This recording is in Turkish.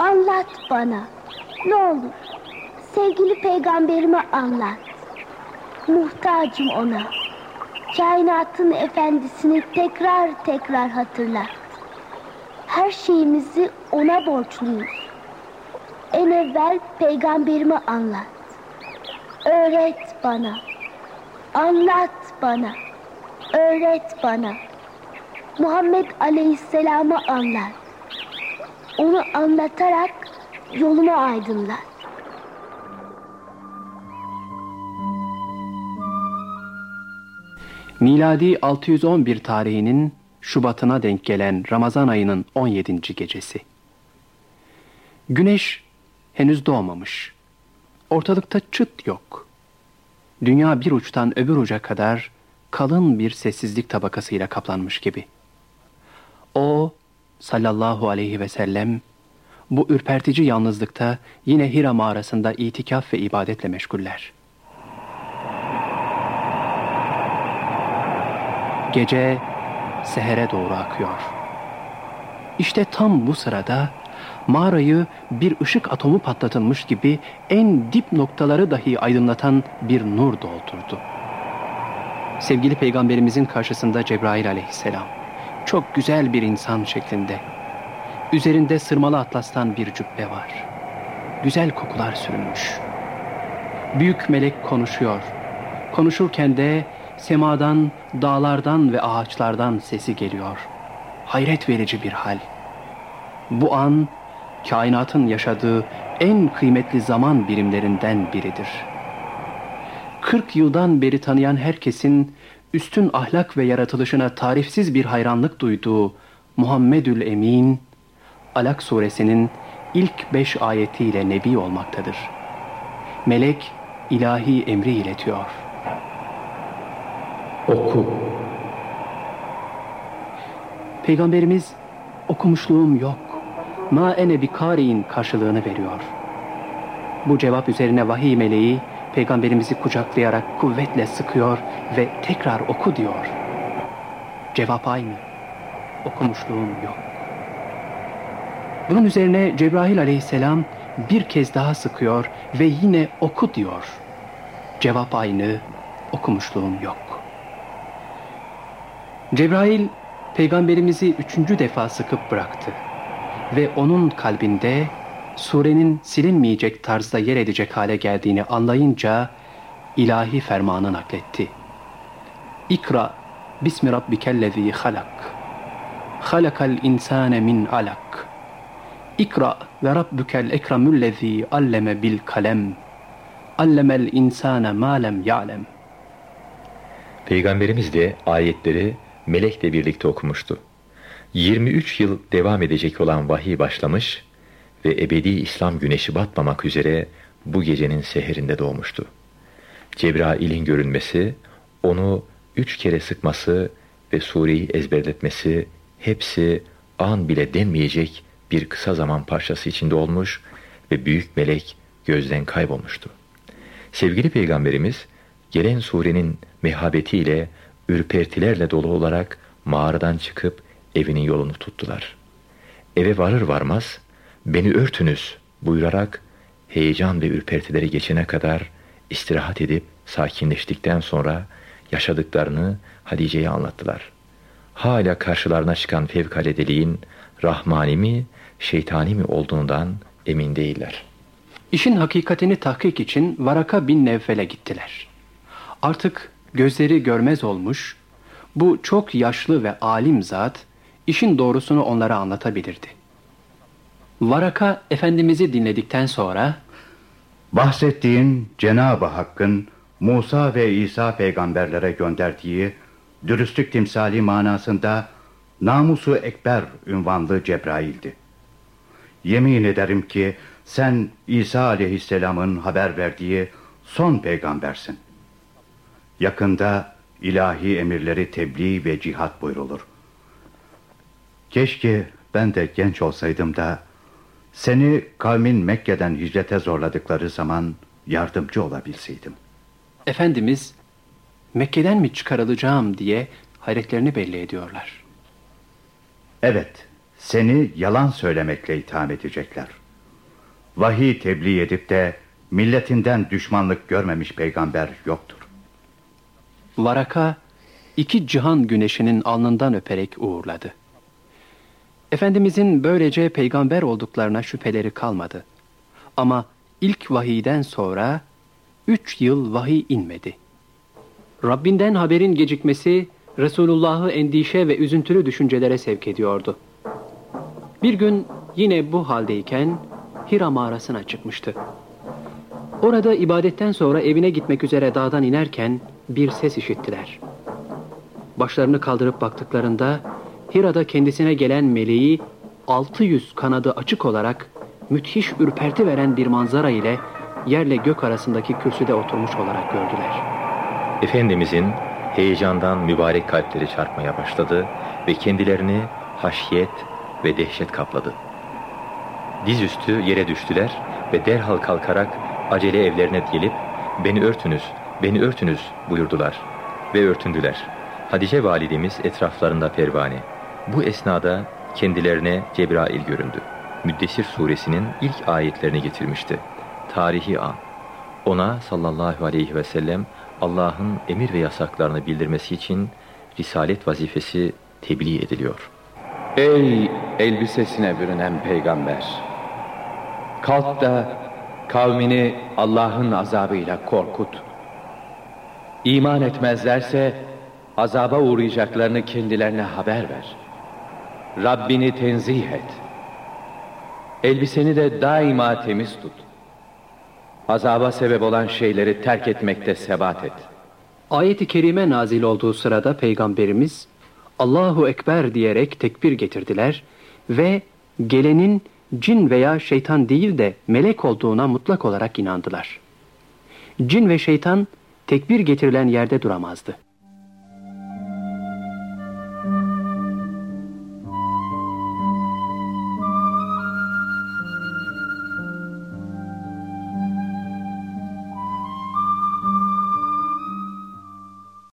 Anlat bana. Ne olur. Sevgili peygamberime anlat. Muhtacım ona. Kainatın efendisini tekrar tekrar hatırlat. Her şeyimizi ona borçluyuz. En evvel peygamberime anlat. Öğret bana. Anlat bana. Öğret bana. Muhammed Aleyhisselam'ı anlat. Onu anlatarak yolumu aydınlat. Miladi 611 tarihinin Şubat'ına denk gelen Ramazan ayının 17. gecesi. Güneş henüz doğmamış. Ortalıkta çıt yok. Dünya bir uçtan öbür uca kadar kalın bir sessizlik tabakasıyla kaplanmış gibi. O sallallahu aleyhi ve sellem bu ürpertici yalnızlıkta yine Hira mağarasında itikaf ve ibadetle meşguller. Gece sehere doğru akıyor. İşte tam bu sırada mağarayı bir ışık atomu patlatılmış gibi en dip noktaları dahi aydınlatan bir nur doldurdu. Sevgili peygamberimizin karşısında Cebrail aleyhisselam çok güzel bir insan şeklinde. Üzerinde sırmalı atlastan bir cübbe var. Güzel kokular sürünmüş. Büyük melek konuşuyor. Konuşurken de semadan, dağlardan ve ağaçlardan sesi geliyor. Hayret verici bir hal. Bu an kainatın yaşadığı en kıymetli zaman birimlerinden biridir. 40 yıldan beri tanıyan herkesin üstün ahlak ve yaratılışına tarifsiz bir hayranlık duyduğu Muhammedül Emin, Alak suresinin ilk beş ayetiyle nebi olmaktadır. Melek ilahi emri iletiyor. Oku. Peygamberimiz okumuşluğum yok. Ma ene bi kari'in karşılığını veriyor. Bu cevap üzerine vahiy meleği peygamberimizi kucaklayarak kuvvetle sıkıyor ve tekrar oku diyor. Cevap aynı. Okumuşluğum yok. Bunun üzerine Cebrail aleyhisselam bir kez daha sıkıyor ve yine oku diyor. Cevap aynı. Okumuşluğum yok. Cebrail peygamberimizi üçüncü defa sıkıp bıraktı. Ve onun kalbinde surenin silinmeyecek tarzda yer edecek hale geldiğini anlayınca ilahi fermanı nakletti. İkra bismi rabbikellezî halak. Halakal insâne min alak. İkra ve rabbukel ekremüllezî alleme bil kalem. Allemel insâne mâ lem ya'lem. Peygamberimiz de ayetleri melekle birlikte okumuştu. 23 yıl devam edecek olan vahiy başlamış ve ebedi İslam güneşi batmamak üzere bu gecenin seherinde doğmuştu. Cebrail'in görünmesi, onu üç kere sıkması ve sureyi ezberletmesi hepsi an bile denmeyecek bir kısa zaman parçası içinde olmuş ve büyük melek gözden kaybolmuştu. Sevgili Peygamberimiz gelen surenin mehabetiyle, ürpertilerle dolu olarak mağaradan çıkıp evinin yolunu tuttular. Eve varır varmaz beni örtünüz buyurarak heyecan ve ürpertileri geçene kadar istirahat edip sakinleştikten sonra yaşadıklarını Hadice'ye anlattılar. Hala karşılarına çıkan fevkaledeliğin rahmani mi, şeytani mi olduğundan emin değiller. İşin hakikatini tahkik için Varaka bin Nevfel'e gittiler. Artık gözleri görmez olmuş, bu çok yaşlı ve alim zat işin doğrusunu onlara anlatabilirdi. Varaka Efendimiz'i dinledikten sonra Bahsettiğin Cenab-ı Hakk'ın Musa ve İsa peygamberlere gönderdiği dürüstlük timsali manasında namusu ekber ünvanlı Cebrail'di. Yemin ederim ki sen İsa aleyhisselamın haber verdiği son peygambersin. Yakında ilahi emirleri tebliğ ve cihat buyrulur. Keşke ben de genç olsaydım da seni kavmin Mekke'den hicrete zorladıkları zaman yardımcı olabilseydim. Efendimiz Mekke'den mi çıkarılacağım diye hayretlerini belli ediyorlar. Evet, seni yalan söylemekle itham edecekler. vahiy tebliğ edip de milletinden düşmanlık görmemiş peygamber yoktur. Varaka iki cihan güneşinin alnından öperek uğurladı. Efendimizin böylece peygamber olduklarına şüpheleri kalmadı. Ama ilk vahiyden sonra üç yıl vahiy inmedi. Rabbinden haberin gecikmesi Resulullah'ı endişe ve üzüntülü düşüncelere sevk ediyordu. Bir gün yine bu haldeyken Hira mağarasına çıkmıştı. Orada ibadetten sonra evine gitmek üzere dağdan inerken bir ses işittiler. Başlarını kaldırıp baktıklarında Hira'da kendisine gelen meleği 600 kanadı açık olarak müthiş ürperti veren bir manzara ile yerle gök arasındaki kürsüde oturmuş olarak gördüler. Efendimizin heyecandan mübarek kalpleri çarpmaya başladı ve kendilerini haşyet ve dehşet kapladı. Dizüstü yere düştüler ve derhal kalkarak acele evlerine gelip beni örtünüz, beni örtünüz buyurdular ve örtündüler. Hadice validemiz etraflarında pervane. Bu esnada kendilerine Cebrail göründü. Müddessir suresinin ilk ayetlerini getirmişti. Tarihi an. Ona sallallahu aleyhi ve sellem Allah'ın emir ve yasaklarını bildirmesi için risalet vazifesi tebliğ ediliyor. Ey elbisesine bürünen peygamber! Kalk da kavmini Allah'ın azabıyla korkut. İman etmezlerse azaba uğrayacaklarını kendilerine haber ver. Rabbini tenzih et. Elbiseni de daima temiz tut. Azaba sebep olan şeyleri terk etmekte sebat et. Ayet-i kerime nazil olduğu sırada peygamberimiz Allahu Ekber diyerek tekbir getirdiler ve gelenin cin veya şeytan değil de melek olduğuna mutlak olarak inandılar. Cin ve şeytan tekbir getirilen yerde duramazdı.